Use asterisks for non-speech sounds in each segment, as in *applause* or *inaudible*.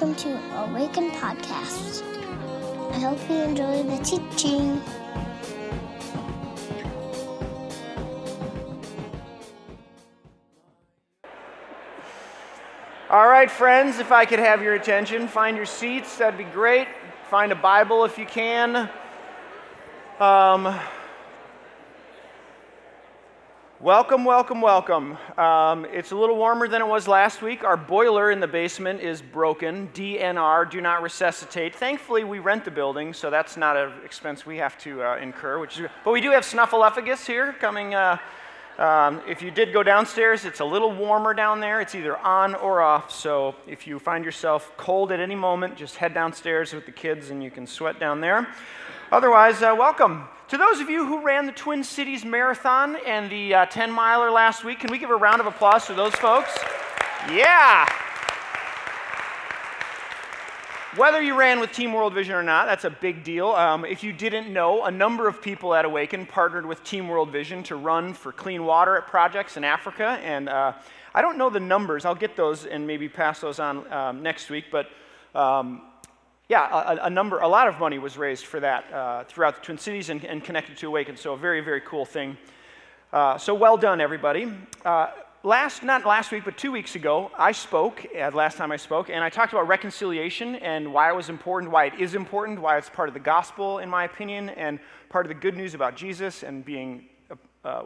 welcome to Awaken Podcast. I hope you enjoy the teaching. All right, friends, if I could have your attention, find your seats, that'd be great. Find a Bible if you can. Um, welcome, welcome, welcome. Um, it's a little warmer than it was last week. Our boiler in the basement is broken. DNR, do not resuscitate. Thankfully, we rent the building, so that's not an expense we have to uh, incur. Which is, but we do have Snuffleupagus here coming. Uh, um, if you did go downstairs, it's a little warmer down there. It's either on or off. So if you find yourself cold at any moment, just head downstairs with the kids and you can sweat down there. Otherwise, uh, welcome. To those of you who ran the Twin Cities Marathon and the uh, 10 miler last week, can we give a round of applause to those folks? Yeah. Whether you ran with Team World Vision or not, that's a big deal. Um, if you didn't know, a number of people at Awaken partnered with Team World Vision to run for clean water at projects in Africa. And uh, I don't know the numbers. I'll get those and maybe pass those on um, next week. But um, yeah, a, a, number, a lot of money was raised for that uh, throughout the Twin Cities and, and, connected to Awaken. So a very, very cool thing. Uh, so well done, everybody. Uh, last, not last week, but two weeks ago, I spoke, uh, last time I spoke, and I talked about reconciliation and why it was important, why it is important, why it's part of the gospel, in my opinion, and part of the good news about Jesus and being uh, uh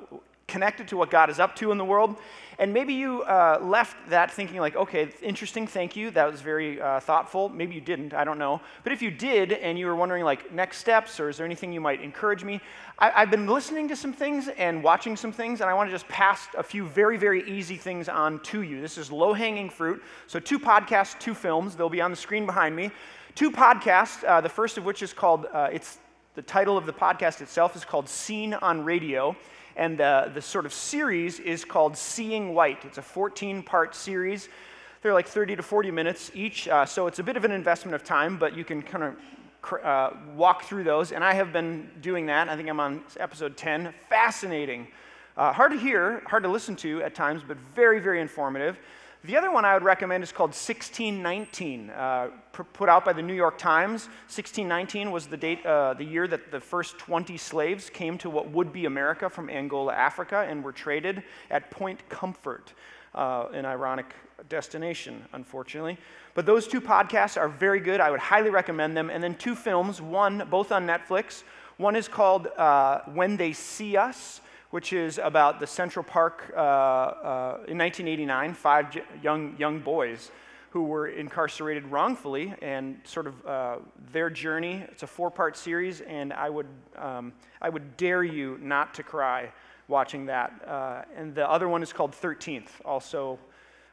connected to what God is up to in the world. And maybe you uh, left that thinking, like, okay, interesting, thank you. That was very uh, thoughtful. Maybe you didn't, I don't know. But if you did and you were wondering, like, next steps or is there anything you might encourage me, I, have been listening to some things and watching some things, and I want to just pass a few very, very easy things on to you. This is low hanging fruit. So, two podcasts, two films. They'll be on the screen behind me. Two podcasts, uh, the first of which is called, uh, it's the title of the podcast itself is called Scene on Radio. And the, sort of series is called Seeing White. It's a 14 part series. They're like 30 to 40 minutes each, uh, so it's a bit of an investment of time, but you can kind of uh, walk through those. And I have been doing that. I think I'm on episode 10. Fascinating. Uh, hard to hear, hard to listen to at times, but very, very informative. The other one I would recommend is called 1619, uh, put out by the New York Times. 1619 was the date, uh, the year that the first 20 slaves came to what would be America from Angola, Africa, and were traded at Point Comfort, uh, an ironic destination, unfortunately. But those two podcasts are very good. I would highly recommend them. And then two films, one both on Netflix. One is called uh, When They See Us which is about the Central Park uh, uh, in 1989, five young, young boys who were incarcerated wrongfully and sort of uh, their journey. It's a four part series, and I would, um, I would dare you not to cry watching that. Uh, and the other one is called 13th, also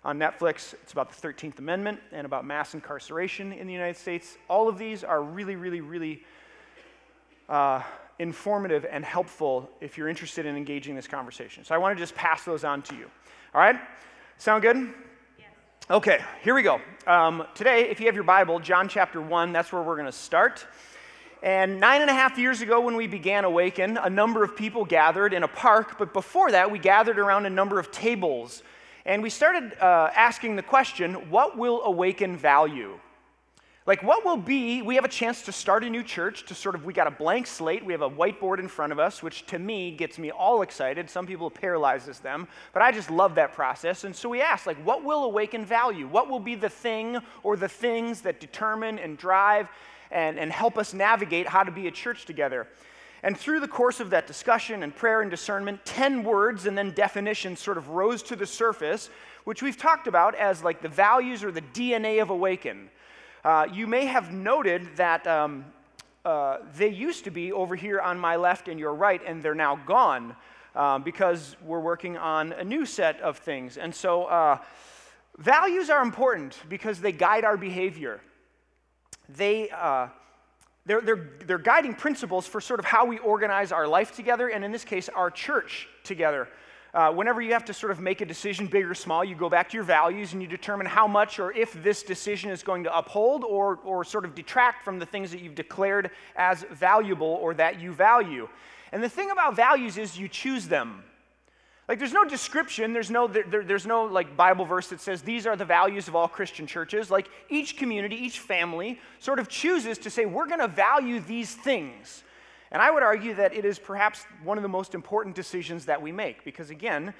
on Netflix. It's about the 13th Amendment and about mass incarceration in the United States. All of these are really, really, really uh, informative and helpful if you're interested in engaging this conversation. So I want to just pass those on to you. All right? Sound good? Yes. Okay, here we go. Um, today, if you have your Bible, John chapter 1, that's where we're going to start. And nine and a half years ago, when we began Awaken, a number of people gathered in a park, but before that, we gathered around a number of tables. And we started uh, asking the question what will Awaken value? Like, what will be, we have a chance to start a new church, to sort of, we got a blank slate, we have a whiteboard in front of us, which to me gets me all excited. Some people paralyzes them, but I just love that process. And so we asked, like, what will awaken value? What will be the thing or the things that determine and drive and, and help us navigate how to be a church together? And through the course of that discussion and prayer and discernment, 10 words and then definitions sort of rose to the surface, which we've talked about as like the values or the DNA of Awaken. Uh, you may have noted that um, uh, they used to be over here on my left and your right, and they're now gone um, because we're working on a new set of things. And so, uh, values are important because they guide our behavior. They, uh, they're, they're, they're guiding principles for sort of how we organize our life together, and in this case, our church together. Uh, whenever you have to sort of make a decision, big or small, you go back to your values and you determine how much or if this decision is going to uphold or, or sort of detract from the things that you've declared as valuable or that you value. And the thing about values is you choose them. Like, there's no description, there's no, there, there's no like Bible verse that says these are the values of all Christian churches. Like, each community, each family sort of chooses to say, we're going to value these things. And I would argue that it is perhaps one of the most important decisions that we make because, again,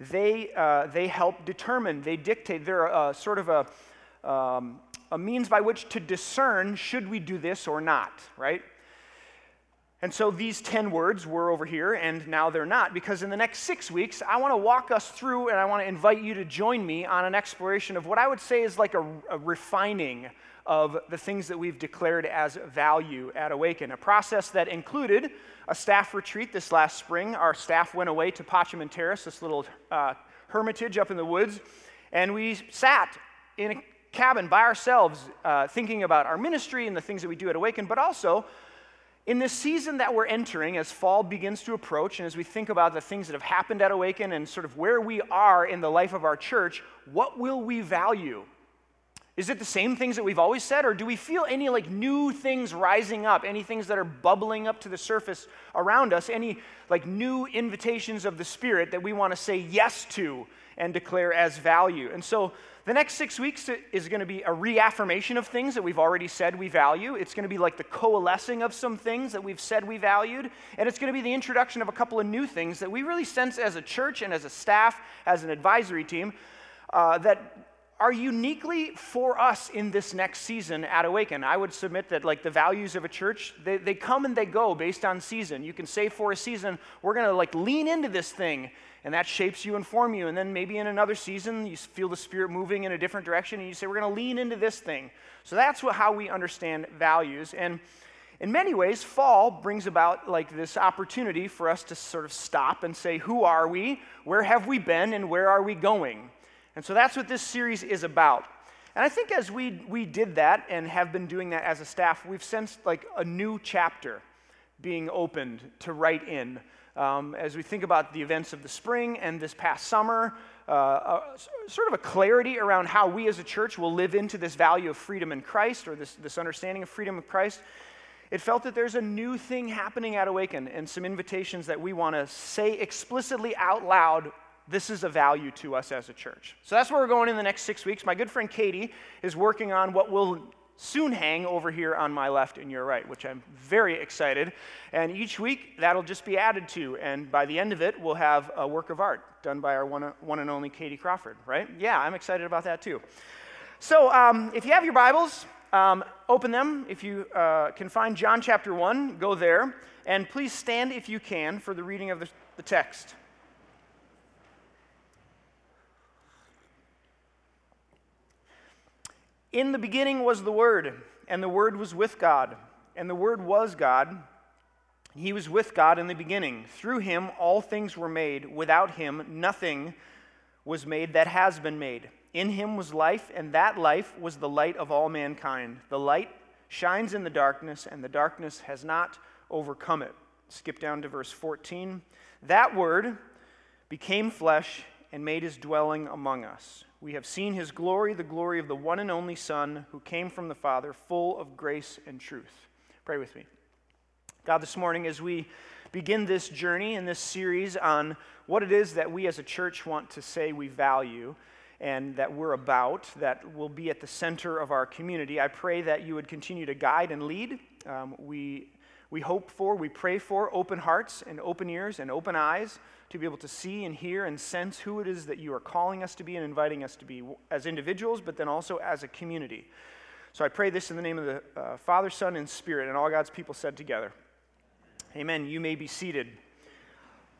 they, uh, they help determine, they dictate, they're a, sort of a, um, a means by which to discern should we do this or not, right? And so these 10 words were over here, and now they're not, because in the next six weeks, I want to walk us through and I want to invite you to join me on an exploration of what I would say is like a, a refining of the things that we've declared as value at Awaken. A process that included a staff retreat this last spring. Our staff went away to Pacem in Terris, this little uh, hermitage up in the woods, and we sat in a cabin by ourselves, uh, thinking about our ministry and the things that we do at Awaken, but also in this season that we're entering, as fall begins to approach, and as we think about the things that have happened at Awaken and sort of where we are in the life of our church, what will we value? Is it the same things that we've always said, or do we feel any like new things rising up, any things that are bubbling up to the surface around us, any like new invitations of the Spirit that we want to say yes to and declare as value? And so the next six weeks is going to be a reaffirmation of things that we've already said we value. It's going to be like the coalescing of some things that we've said we valued. And it's going to be the introduction of a couple of new things that we really sense as a church and as a staff, as an advisory team, uh, that are uniquely for us in this next season at Awaken. I would submit that, like the values of a church, they, they come and they go based on season. You can say for a season, we're going to like lean into this thing and that shapes you and form you. And then maybe in another season, you feel the Spirit moving in a different direction, and you say, We're going to lean into this thing. So that's what, how we understand values. And in many ways, fall brings about like this opportunity for us to sort of stop and say, Who are we? Where have we been? And where are we going? And so that's what this series is about. And I think as we, we did that and have been doing that as a staff, we've sensed like a new chapter being opened to write in um, as we think about the events of the spring and this past summer, uh, uh, sort of a clarity around how we as a church will live into this value of freedom in Christ or this, this understanding of freedom in Christ. It felt that there's a new thing happening at Awaken and some invitations that we want to say explicitly out loud this is a value to us as a church. So that's where we're going in the next six weeks. My good friend Katie is working on what will soon hang over here on my left and your right, which I'm very excited. And each week, that'll just be added to. And by the end of it, we'll have a work of art done by our one, one and only Katie Crawford, right? Yeah, I'm excited about that too. So um, if you have your Bibles, um, open them. If you uh, can find John chapter 1, go there. And please stand if you can for the reading of the, the text. In the beginning was the Word, and the Word was with God, and the Word was God. He was with God in the beginning. Through him, all things were made. Without him, nothing was made that has been made. In him was life, and that life was the light of all mankind. The light shines in the darkness, and the darkness has not overcome it. Skip down to verse 14. That word became flesh and made his dwelling among us. We have seen his glory, the glory of the one and only Son who came from the Father, full of grace and truth. Pray with me. God, this morning, as we begin this journey in this series on what it is that we as a church want to say we value and that we're about, that will be at the center of our community, I pray that you would continue to guide and lead. Um, we, we hope for, we pray for open hearts and open ears and open eyes to be able to see and hear and sense who it is that you are calling us to be and inviting us to be as individuals, but then also as a community. So I pray this in the name of the uh, Father, Son, and Spirit, and all God's people said together. Amen. You may be seated.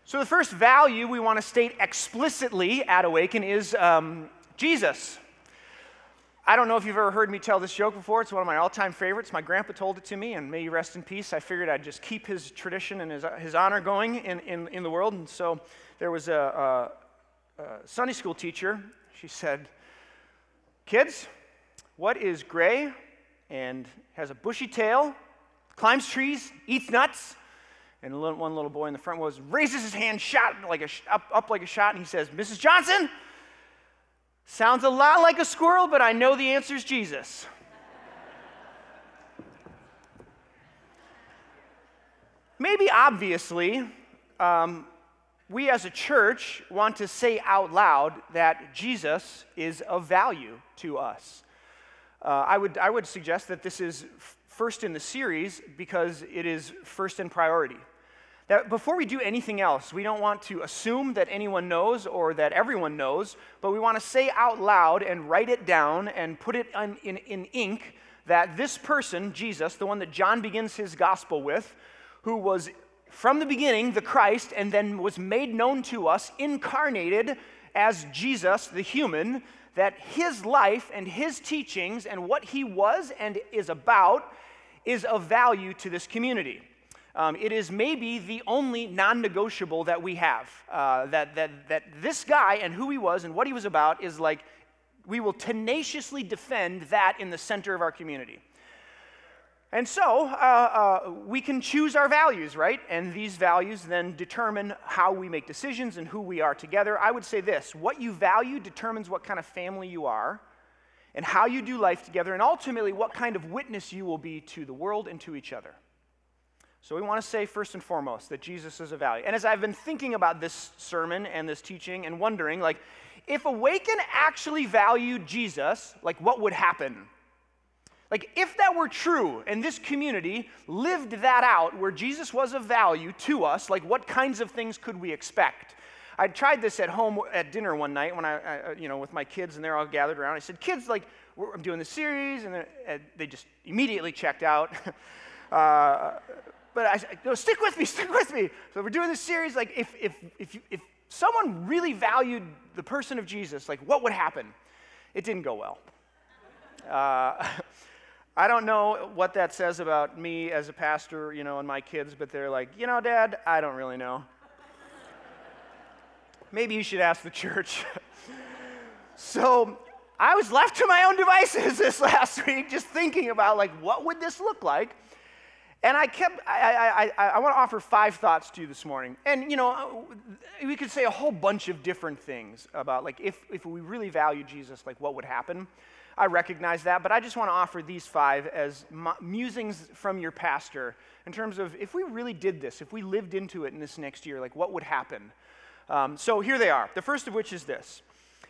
So, the first value we want to state explicitly at Awaken is um, Jesus. I don't know if you've ever heard me tell this joke before. It's one of my all time favorites. My grandpa told it to me, and may he rest in peace. I figured I'd just keep his tradition and his, his honor going in, in, in the world. And so there was a, a, a Sunday school teacher. She said, Kids, what is gray and has a bushy tail, climbs trees, eats nuts? And one little boy in the front was raises his hand, shot like a, up, up like a shot, and he says, Mrs. Johnson, Sounds a lot like a squirrel, but I know the answer is Jesus. Maybe obviously, um, we as a church want to say out loud that Jesus is of value to us. Uh, I, would, I would suggest that this is f- first in the series because it is first in priority. That before we do anything else, we don't want to assume that anyone knows or that everyone knows, but we want to say out loud and write it down and put it in, in, in ink that this person, Jesus, the one that John begins his gospel with, who was from the beginning the Christ and then was made known to us, incarnated as Jesus, the human, that his life and his teachings and what he was and is about is of value to this community. Um, it is maybe the only non negotiable that we have. Uh, that, that, that this guy and who he was and what he was about is like, we will tenaciously defend that in the center of our community. And so uh, uh, we can choose our values, right? And these values then determine how we make decisions and who we are together. I would say this what you value determines what kind of family you are and how you do life together, and ultimately what kind of witness you will be to the world and to each other. So we want to say first and foremost that Jesus is a value. And as I've been thinking about this sermon and this teaching and wondering, like, if Awaken actually valued Jesus, like, what would happen? Like, if that were true and this community lived that out where Jesus was of value to us, like, what kinds of things could we expect? I tried this at home at dinner one night when I, I you know, with my kids and they're all gathered around. I said, kids, like, I'm doing this series, and they just immediately checked out. *laughs* uh, but I said, no, stick with me, *laughs* stick with me. So we're doing this series, like, if, if, if, if someone really valued the person of Jesus, like, what would happen? It didn't go well. Uh, *laughs* I don't know what that says about me as a pastor, you know, and my kids, but they're like, you know, Dad, I don't really know. Maybe you should ask the church. *laughs* so I was left to my own devices this last week, just thinking about like, what would this look like? And I kept, I, I, I, I want to offer five thoughts to you this morning. And, you know, we could say a whole bunch of different things about, like, if, if we really value Jesus, like, what would happen? I recognize that, but I just want to offer these five as musings from your pastor in terms of if we really did this, if we lived into it in this next year, like what would happen? Um, so here they are. The first of which is this.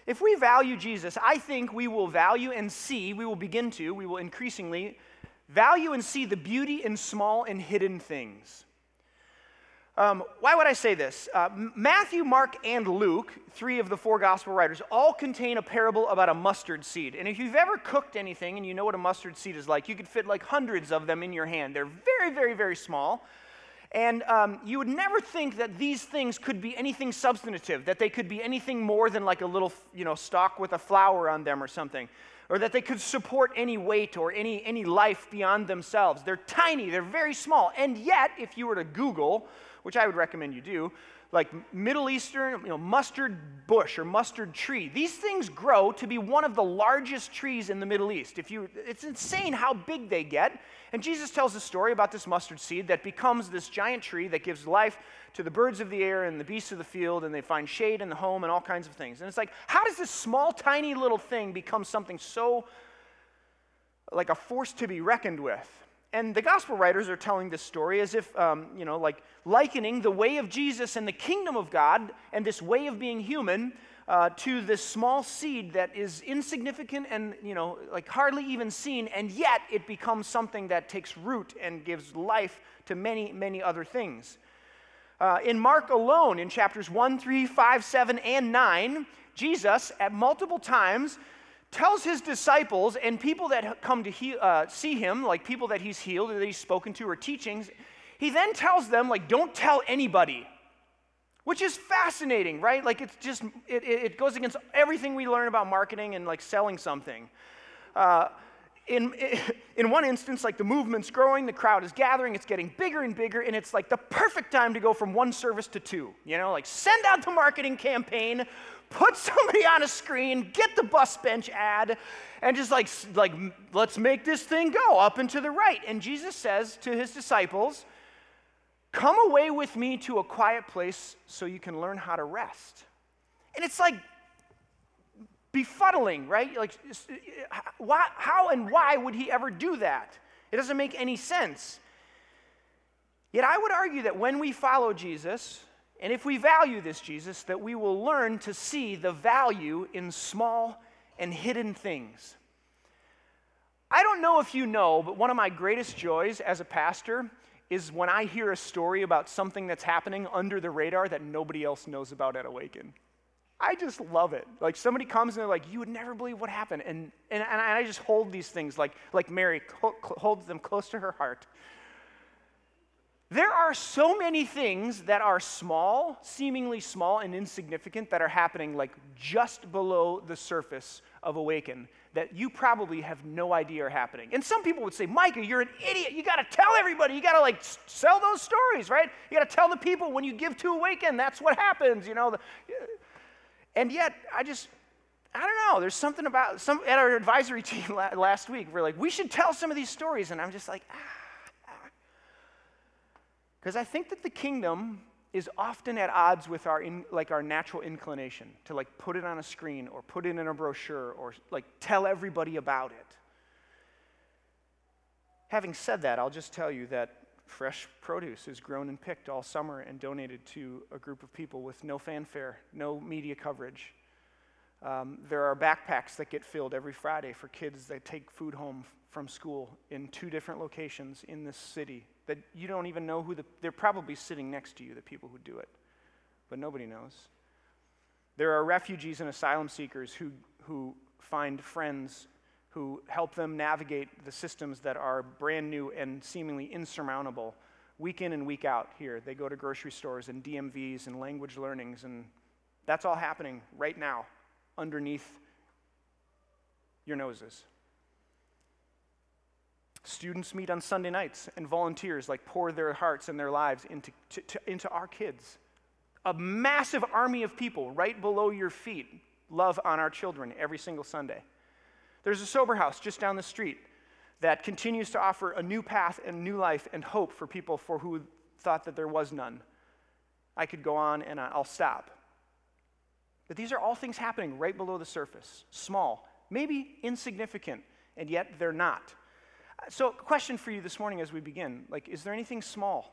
If we value Jesus, I think we will value and see, we will begin to, we will increasingly value and see the beauty in small and hidden things. Um, why would I say this? Uh, Matthew, Mark, and Luke, three of the four gospel writers, all contain a parable about a mustard seed. And if you've ever cooked anything and you know what a mustard seed is like, you could fit like hundreds of them in your hand. They're very, very, very small. And um, you would never think that these things could be anything substantive, that they could be anything more than like a little, you know, stalk with a flower on them or something, or that they could support any weight or any, any life beyond themselves. They're tiny, they're very small. And yet, if you were to Google which I would recommend you do, like Middle Eastern, you know, mustard bush or mustard tree. These things grow to be one of the largest trees in the Middle East. If you, it's insane how big they get. And Jesus tells a story about this mustard seed that becomes this giant tree that gives life to the birds of the air and the beasts of the field, and they find shade in the home and all kinds of things. And it's like, how does this small, tiny little thing become something so like a force to be reckoned with? And the gospel writers are telling this story as if, um, you know, like likening the way of Jesus and the kingdom of God and this way of being human uh, to this small seed that is insignificant and, you know, like hardly even seen, and yet it becomes something that takes root and gives life to many, many other things. Uh, in Mark alone, in chapters 1, 3, 5, 7, and 9, Jesus, at multiple times, tells his disciples and people that come to he, uh, see him, like people that he's healed or that he's spoken to or teachings, he then tells them, like, don't tell anybody, which is fascinating, right? Like, it's just, it, it goes against everything we learn about marketing and like selling something. Uh, in, *laughs* in one instance, like the movement's growing, the crowd is gathering, it's getting bigger and bigger, and it's like the perfect time to go from one service to two. You know, like send out the marketing campaign, put somebody on a screen, get the bus bench ad, and just like, like let's make this thing go up and to the right. And Jesus says to his disciples, Come away with me to a quiet place so you can learn how to rest. And it's like befuddling, right? Like, why, how and why would he ever do that? It doesn't make any sense. Yet I would argue that when we follow Jesus, And if we value this Jesus, that we will learn to see the value in small and hidden things. I don't know if you know, but one of my greatest joys as a pastor is when I hear a story about something that's happening under the radar that nobody else knows about at Awaken. I just love it. Like somebody comes and they're like, you would never believe what happened. And, and, and I just hold these things like, like Mary holds them close to her heart. There are so many things that are small, seemingly small and insignificant, that are happening like just below the surface of Awaken that you probably have no idea are happening. And some people would say, Micah, you're an idiot. You got to tell everybody. You got to like sell those stories, right? You got to tell the people when you give to Awaken, that's what happens, you know. And yet, I just, I don't know. There's something about some at our advisory *laughs* team last week. We're like, we should tell some of these stories, and I'm just like, ah, because. I think that the kingdom is often at odds with our in, like our natural inclination to like put it on a screen or put it in a brochure or like tell everybody about it. Having said that, I'll just tell you that fresh produce is grown and picked all summer and donated to a group of people with no fanfare, no media coverage. Um, there are backpacks that get filled every Friday for kids that take food home from school in two different locations in this city that you don't even know who the, they're probably sitting next to you, the people who do it, but nobody knows. There are refugees and asylum seekers who, who find friends who help them navigate the systems that are brand new and seemingly insurmountable week in and week out here. They go to grocery stores and DMVs and language learnings, and that's all happening right now underneath your noses. Students meet on Sunday nights, and volunteers like pour their hearts and their lives into, to, to, into our kids. A massive army of people right below your feet love on our children every single Sunday. There's a sober house just down the street that continues to offer a new path and new life and hope for people for who thought that there was none. I could go on and I'll stop. But these are all things happening right below the surface, small, maybe insignificant, and yet they're not. So, a question for you this morning as we begin like, is there anything small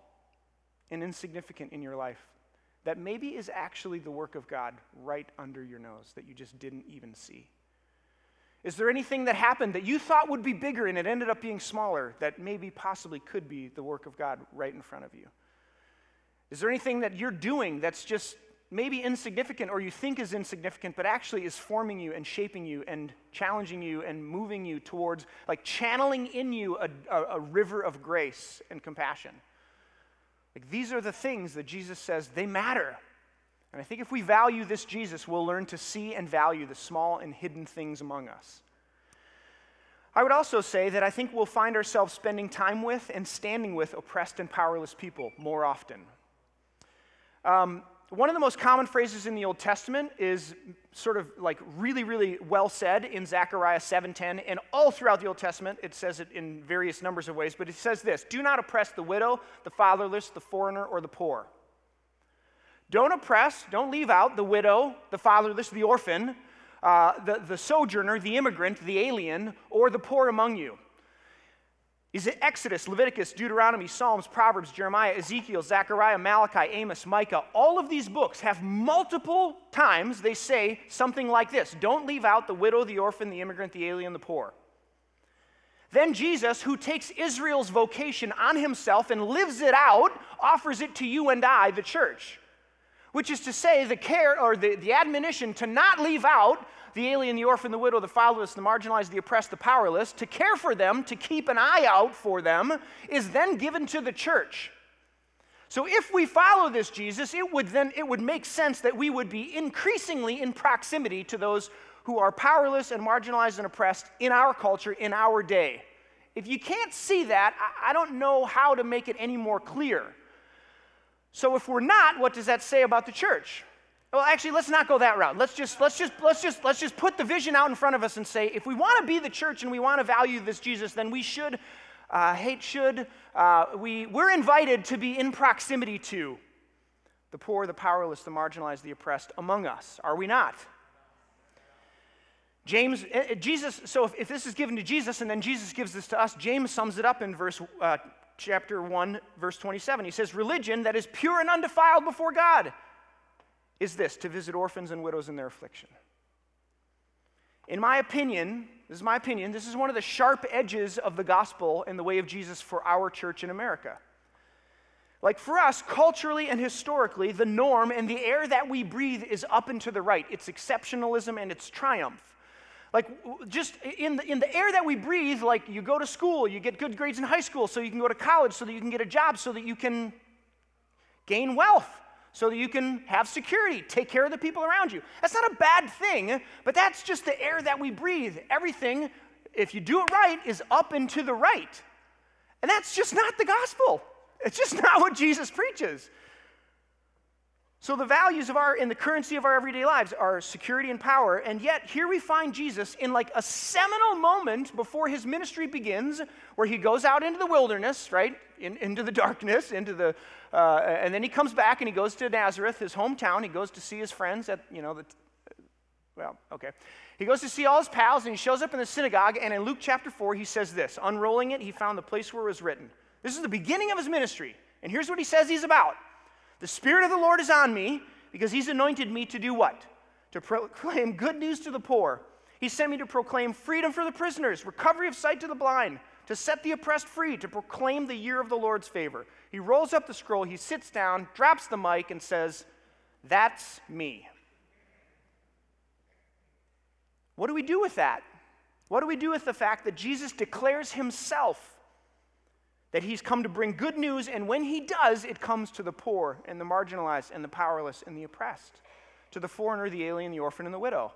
and insignificant in your life that maybe is actually the work of God right under your nose that you just didn't even see? Is there anything that happened that you thought would be bigger and it ended up being smaller that maybe possibly could be the work of God right in front of you? Is there anything that you're doing that's just maybe insignificant or you think is insignificant, but actually is forming you and shaping you and challenging you and moving you towards, like channeling in you a, a, a river of grace and compassion. Like these are the things that Jesus says they matter. And I think if we value this Jesus, we'll learn to see and value the small and hidden things among us. I would also say that I think we'll find ourselves spending time with and standing with oppressed and powerless people more often. Um, one of the most common phrases in the Old Testament is sort of like really, really well said in Zechariah 7:10, and all throughout the Old Testament, it says it in various numbers of ways, but it says this: do not oppress the widow, the fatherless, the foreigner, or the poor. Don't oppress, don't leave out the widow, the fatherless, the orphan, uh, the, the sojourner, the immigrant, the alien, or the poor among you. Is it Exodus, Leviticus, Deuteronomy, Psalms, Proverbs, Jeremiah, Ezekiel, Zechariah, Malachi, Amos, Micah? All of these books have multiple times they say something like this Don't leave out the widow, the orphan, the immigrant, the alien, the poor. Then Jesus, who takes Israel's vocation on himself and lives it out, offers it to you and I, the church. Which is to say, the care or the, the admonition to not leave out the alien, the orphan, the widow, the fatherless, the marginalized, the oppressed, the powerless, to care for them, to keep an eye out for them, is then given to the church. So if we follow this Jesus, it would then it would make sense that we would be increasingly in proximity to those who are powerless and marginalized and oppressed in our culture, in our day. If you can't see that, I don't know how to make it any more clear. So if we're not, what does that say about the church? Well, actually, let's not go that route. Let's just, let's just, let's just, let's just put the vision out in front of us and say, if we want to be the church and we want to value this Jesus, then we should, uh, hate should, uh, we, we're invited to be in proximity to the poor, the powerless, the marginalized, the oppressed among us. Are we not? James, eh, eh, Jesus, so if, if this is given to Jesus and then Jesus gives this to us, James sums it up in verse uh, chapter 1, verse 27. He says, Religion that is pure and undefiled before God is this to visit orphans and widows in their affliction. In my opinion, this is my opinion, this is one of the sharp edges of the gospel in the way of Jesus for our church in America. Like for us, culturally and historically, the norm and the air that we breathe is up and to the right. It's exceptionalism and it's triumph. Like just in the, in the air that we breathe, like you go to school, you get good grades in high school so you can go to college, so that you can get a job, so that you can gain wealth, so that you can have security, take care of the people around you. That's not a bad thing, but that's just the air that we breathe. Everything, if you do it right, is up and to the right. And that's just not the gospel. It's just *laughs* not what Jesus preaches. So the values of our in the currency of our everyday lives are security and power, and yet here we find Jesus in like a seminal moment before his ministry begins, where he goes out into the wilderness, right, in, into the *laughs* darkness, into the, uh, and then he comes back and he goes to Nazareth, his hometown. He goes to see his friends at you know the, well, okay. He goes to see all his pals, and he shows up in the synagogue, and in Luke chapter four he says this, unrolling it, he found the place where it was written. This is the beginning of his ministry. And here's what he says he's about The Spirit of the Lord is on me because he's anointed me to do what? To proclaim good news to the poor. He sent me to proclaim freedom for the prisoners, recovery of sight to the blind, to set the oppressed free, to proclaim the year of the Lord's favor. He rolls up the scroll, he sits down, drops the mic, and says, That's me. What do we do with that? What do we do with the fact that Jesus declares himself that he's come to bring good news, and when he does, it comes to the poor and the marginalized and the powerless and the oppressed, to the foreigner, the alien, the orphan, and the widow.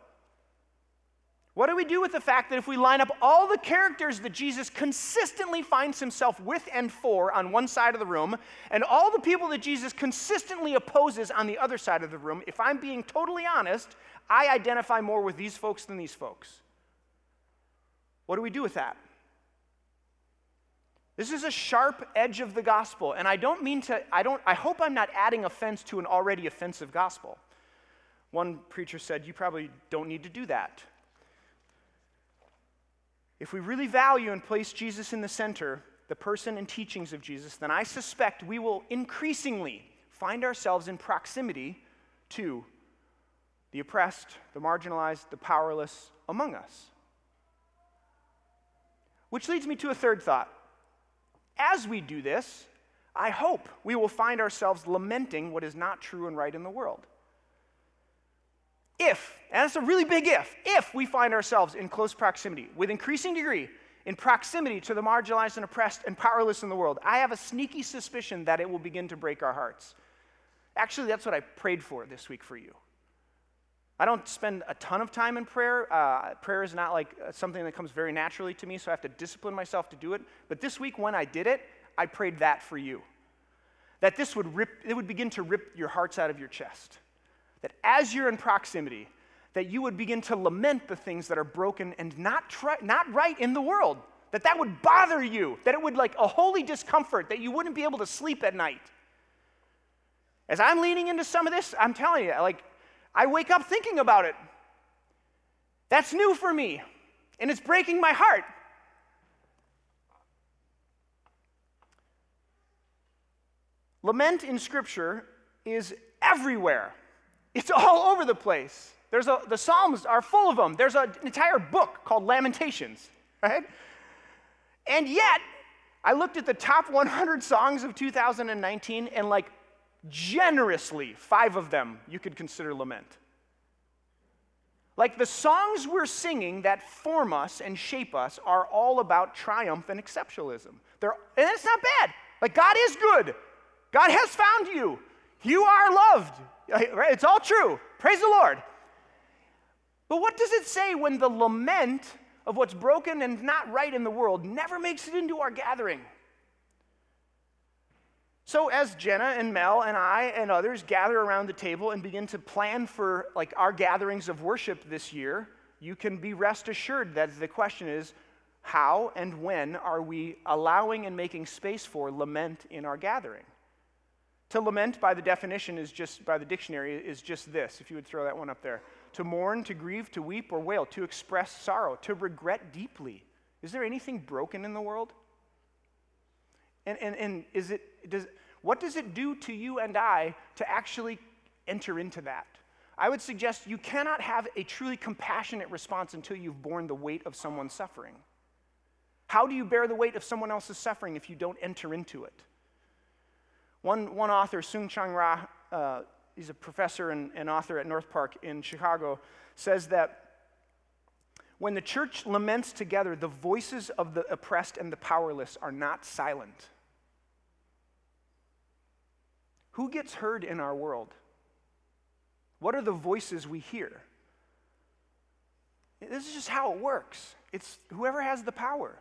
What do we do with the fact that if we line up all the characters that Jesus consistently finds himself with and for on one side of the room, and all the people that Jesus consistently opposes on the other side of the room, if I'm being totally honest, I identify more with these folks than these folks? What do we do with that? This is a sharp edge of the gospel, and I don't mean to, I don't, I hope I'm not adding offense to an already offensive gospel. One preacher said, You probably don't need to do that. If we really value and place Jesus in the center, the person and teachings of Jesus, then I suspect we will increasingly find ourselves in proximity to the oppressed, the marginalized, the powerless among us. Which leads me to a third thought. As we do this, I hope we will find ourselves lamenting what is not true and right in the world. If, and that's a really big if, if we find ourselves in close proximity, with increasing degree, in proximity to the marginalized and oppressed and powerless in the world, I have a sneaky suspicion that it will begin to break our hearts. Actually, that's what I prayed for this week for you. I don't spend a ton of time in prayer. Uh, prayer is not like uh, something that comes very naturally to me, so I have to discipline myself to do it. But this week, when I did it, I prayed that for you. That this would rip, it would begin to rip your hearts out of your chest. That as you're in proximity, that you would begin to lament the things that are broken and not, try, not right in the world. That that would bother you. That it would like a holy discomfort, that you wouldn't be able to sleep at night. As I'm leaning into some of this, I'm telling you, like, I wake up thinking about it. That's new for me, and it's breaking my heart. Lament in Scripture is everywhere. It's all over the place. There's a, the Psalms are full of them. There's an entire book called Lamentations, right? And yet, I looked at the top 100 songs of 2019, and like generously, five of them you could consider lament. Like the songs we're singing that form us and shape us are all about triumph and exceptionalism. They're, and it's not bad. Like God is good. God has found you. You are loved. Uh, it's all true. Praise the Lord. But what does it say when the lament of what's broken and not right in the world never makes it into our gathering? So as Jenna and Mel and I and others gather around the table and begin to plan for like our gatherings of worship this year, you can be rest assured that the question is how and when are we allowing and making space for lament in our gathering? To lament by the definition is just by the dictionary is just this, if you would throw that one up there. To mourn, to grieve, to weep or wail, to express sorrow, to regret deeply. Is there anything broken in the world? And, and, and is it, does, what does it do to you and I to actually enter into that? I would suggest you cannot have a truly compassionate response until you've borne the weight of someone's suffering. How do you bear the weight of someone else's suffering if you don't enter into it? One, one author, Soong-Chan Rah, uh, he's a professor and, and author at North Park in Chicago, says that when the church laments together, the voices of the oppressed and the powerless are not silent. Who gets heard in our world? What are the voices we hear? This is just how it works. It's whoever has the power.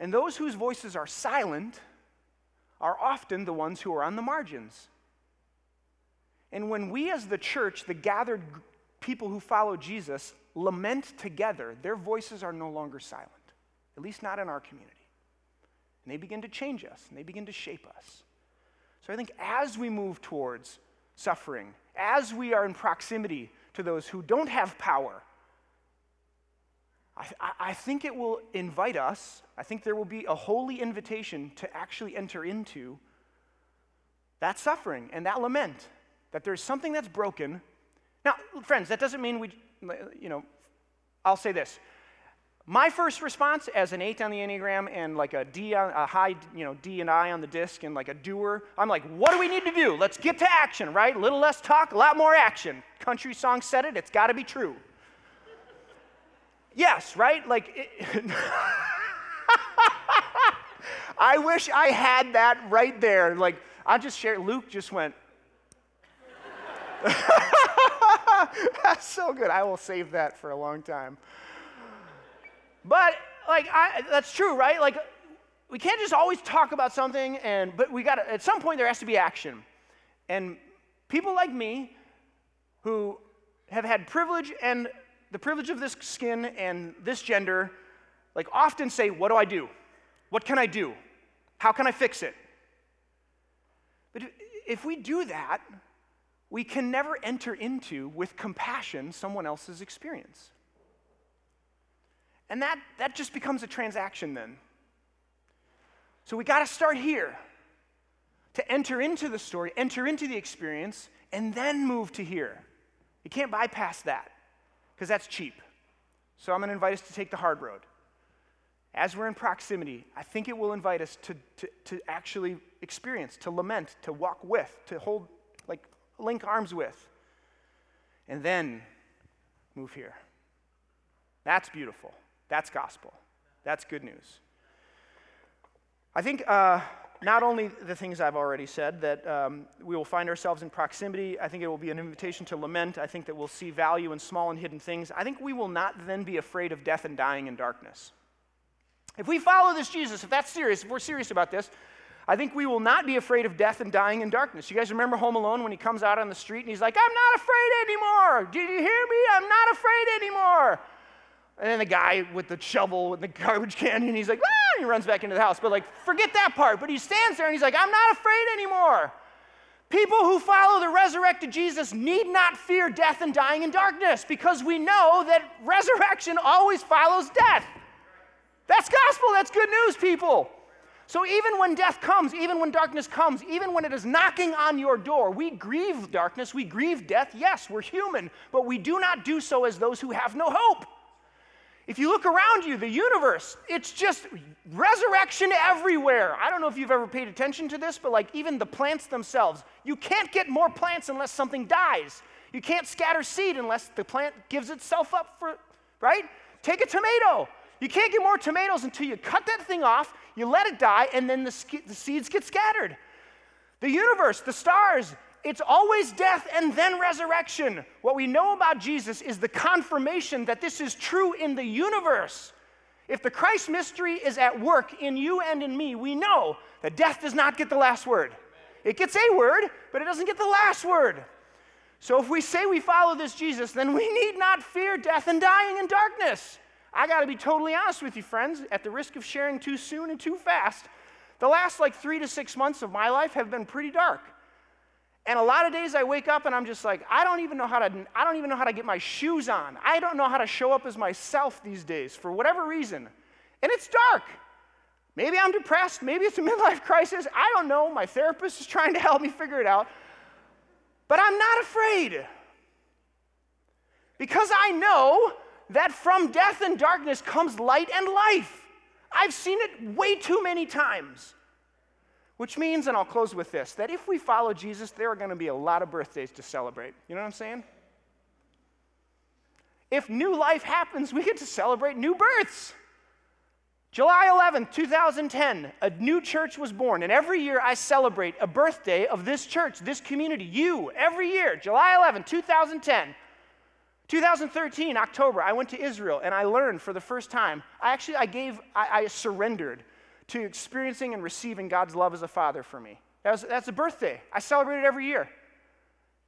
And those whose voices are silent are often the ones who are on the margins. And when we, as the church, the gathered people who follow Jesus, lament together, their voices are no longer silent, at least not in our community. And they begin to change us and they begin to shape us. So I think as we move towards suffering, as we are in proximity to those who don't have power, I, I, think it will invite us, I think there will be a holy invitation to actually enter into that suffering and that lament, that there's something that's broken. Now, friends, that doesn't mean we, you know, I'll say this. My first response as an eight on the Enneagram and like a D on a high, you know, D and I on the disc and like a doer, I'm like, what do we need to do? Let's get to action, right? A little less talk, a lot more action. Country song said it, it's got to be true. yes, right? Like, it, *laughs* I wish I had that right there. Like, I'll just share. Luke just went. *laughs* That's so good. I will save that for a long time. But like I, that's true, right? Like we can't just always talk about something and but we got at some point there has to be action. And people like me who have had privilege and the privilege of this skin and this gender like often say, "What do I do? What can I do? How can I fix it?" But if we do that, we can never enter into with compassion someone else's experience. And that, that just becomes a transaction then. So we got to start here to enter into the story, enter into the experience, and then move to here. You can't bypass that because that's cheap. So I'm going to invite us to take the hard road. As we're in proximity, I think it will invite us to, to, to actually experience, to lament, to walk with, to hold, like, link arms with, and then move here. That's beautiful. That's gospel. That's good news. I think uh, not only the things I've already said, that um, we will find ourselves in proximity, I think it will be an invitation to lament. I think that we'll see value in small and hidden things. I think we will not then be afraid of death and dying in darkness. If we follow this Jesus, if that's serious, if we're serious about this, I think we will not be afraid of death and dying in darkness. You guys remember Home Alone when he comes out on the street and he's like, I'm not afraid anymore. Did you hear me? I'm not afraid anymore. And then the guy with the shovel and the garbage can, and he's like, ah, and he runs back into the house. But like, forget that part. But he stands there and he's like, I'm not afraid anymore. People who follow the resurrected Jesus need not fear death and dying in darkness because we know that resurrection always follows death. That's gospel, that's good news, people. So even when death comes, even when darkness comes, even when it is knocking on your door, we grieve darkness, we grieve death. Yes, we're human, but we do not do so as those who have no hope. If you look around you, the universe, it's just resurrection everywhere. I don't know if you've ever paid attention to this, but like even the plants themselves, you can't get more plants unless something dies. You can't scatter seed unless the plant gives itself up for, right? Take a tomato. You can't get more tomatoes until you cut that thing off, you let it die, and then the, the seeds get scattered. The universe, the stars, it's always death and then resurrection. What we know about Jesus is the confirmation that this is true in the universe. If the Christ mystery is at work in you and in me, we know that death does not get the last word. It gets a word, but it doesn't get the last word. So if we say we follow this Jesus, then we need not fear death and dying in darkness. I got to be totally honest with you, friends, at the risk of sharing too soon and too fast. The last like three to six months of my life have been pretty dark. And a lot of days I wake up and I'm just like, I don't even know how to I don't even know how to get my shoes on. I don't know how to show up as myself these days for whatever reason. And it's dark. Maybe I'm depressed. Maybe it's a *laughs* midlife crisis. I don't know. My therapist is trying to help me figure it out. But I'm not afraid. Because I know that from death and darkness comes light and life. I've seen it way too many times. Which means, and I'll close with this, that if we follow Jesus, there are going to be a lot of birthdays to celebrate. You know what I'm saying? If new life happens, we get to celebrate new births. July 11, 2010, a new church was born. And every year I celebrate a birthday of this church, this community, you, every year. July 11, 2010. 2013, October, I went to Israel and I learned for the first time. I actually, I gave, I, I surrendered to experiencing and receiving God's love as a father for me. That was, that's a birthday. I celebrate it every year.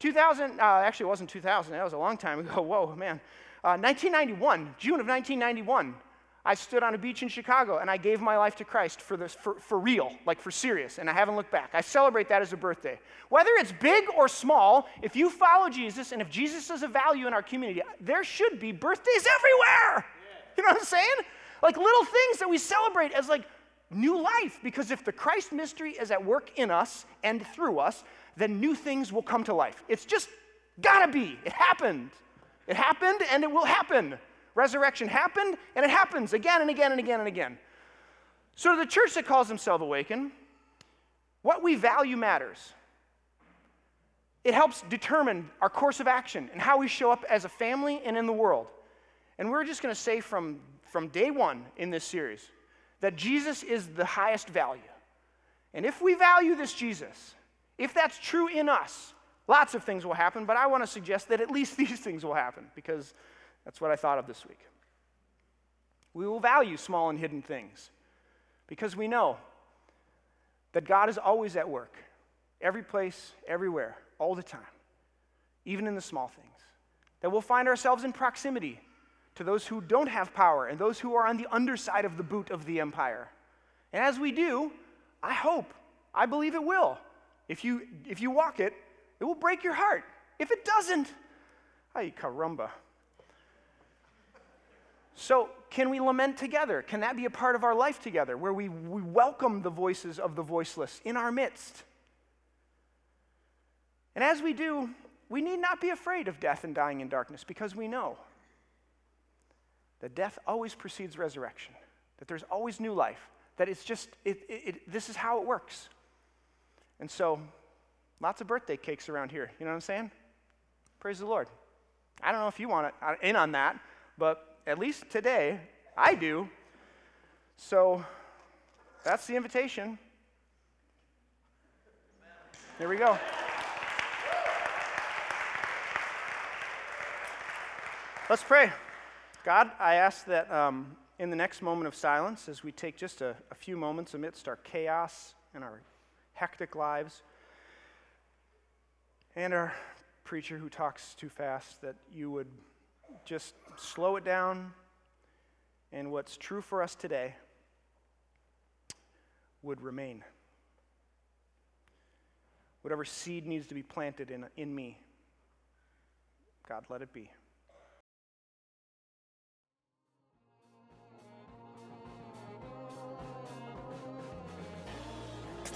2000, uh, actually, it wasn't 2000, that was a long time ago. *laughs* Whoa, man. Uh, 1991, June of 1991, I stood on a beach in Chicago and I gave my life to Christ for, this, for, for real, like for serious, and I haven't looked back. I celebrate that as a birthday. Whether it's big or small, if you follow Jesus and if Jesus is a value in our community, there should be birthdays everywhere. You know what I'm saying? Like little things that we celebrate as like new life, because if the Christ mystery is at work in us and through us, then new things will come to life. It's just gotta be. It happened. It happened and it will happen. Resurrection happened, and it happens again and again and again and again. So, to the church that calls themselves Awaken, what we value matters. It helps determine our course of action and how we show up as a family and in the world. And we're just going to say from, from day one in this series that Jesus is the highest value. And if we value this Jesus, if that's true in us, lots of things will happen, but I want to suggest that at least *laughs* these things will happen because that's what I thought of this week. We will value small and hidden things because we know that God is always at work, every place, everywhere, all the time, even in the small things. That we'll find ourselves in proximity to those who don't have power and those who are on the underside of the boot of the empire. And as we do, I hope, I believe it will. If you, if you walk it, it will break your heart. If it doesn't, ay caramba. So, can we lament together? Can that be a part of our life together where we, we welcome the voices of the voiceless in our midst? And as we do, we need not be afraid of death and dying in darkness because we know that death always precedes resurrection, that there's always new life, that it's just, it, it, it, this is how it works. And so, lots of birthday cakes around here. You know what I'm saying? Praise the Lord. I don't know if you want to uh, in on that, but at least today, I do. So that's the invitation. There we go. Let's pray. God, I ask that um, in the next moment of silence, as we take just a, a few moments amidst our chaos and our hectic lives, and our preacher who talks too fast, that you would just slow it down, and what's true for us today would remain. Whatever seed needs to be planted in, in me, God, let it be.